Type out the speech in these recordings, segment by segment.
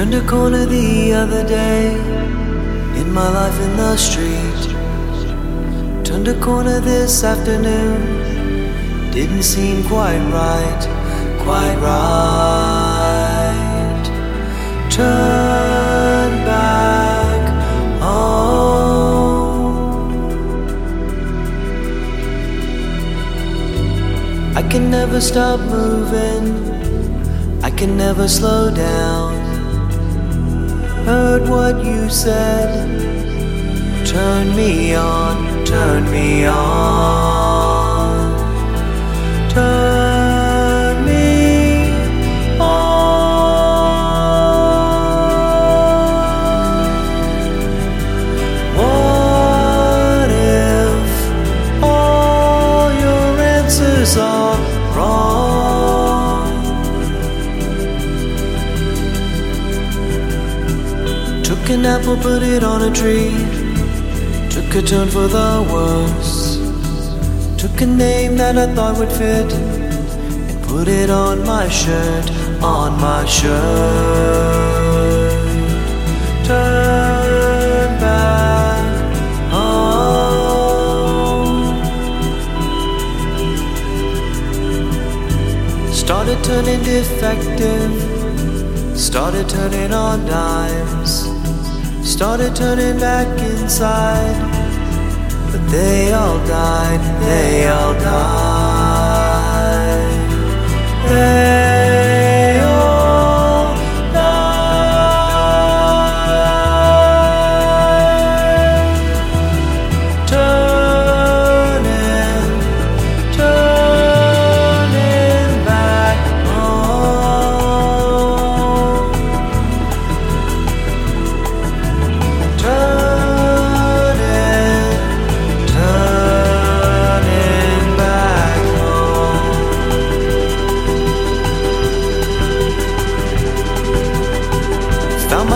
Turned a corner the other day in my life in the street. Turned a corner this afternoon. Didn't seem quite right, quite right. Turn back home. I can never stop moving. I can never slow down. Heard what you said. Turn me on, turn me on. Turn me on. What if all your answers are wrong? An apple, put it on a tree. Took a turn for the worse. Took a name that I thought would fit. And put it on my shirt, on my shirt. Turn back home. Started turning defective. Started turning on dimes. Started turning back inside. But they all died. They all died.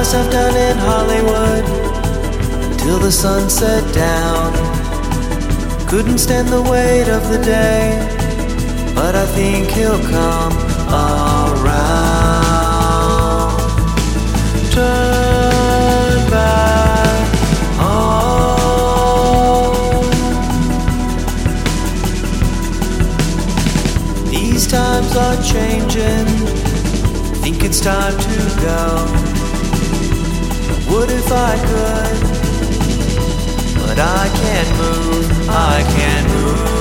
Myself down in Hollywood until the sun set down. Couldn't stand the weight of the day, but I think he'll come around. Turn back home. These times are changing. Think it's time to go. Would if I could, but I can't move. I can't move.